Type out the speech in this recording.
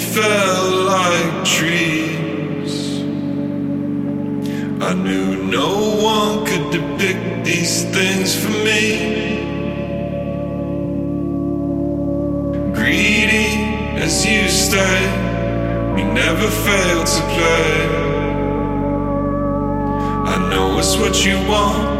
fell like trees. I knew no one could depict these things for me. Greedy as you stay, we never fail to play. I know it's what you want.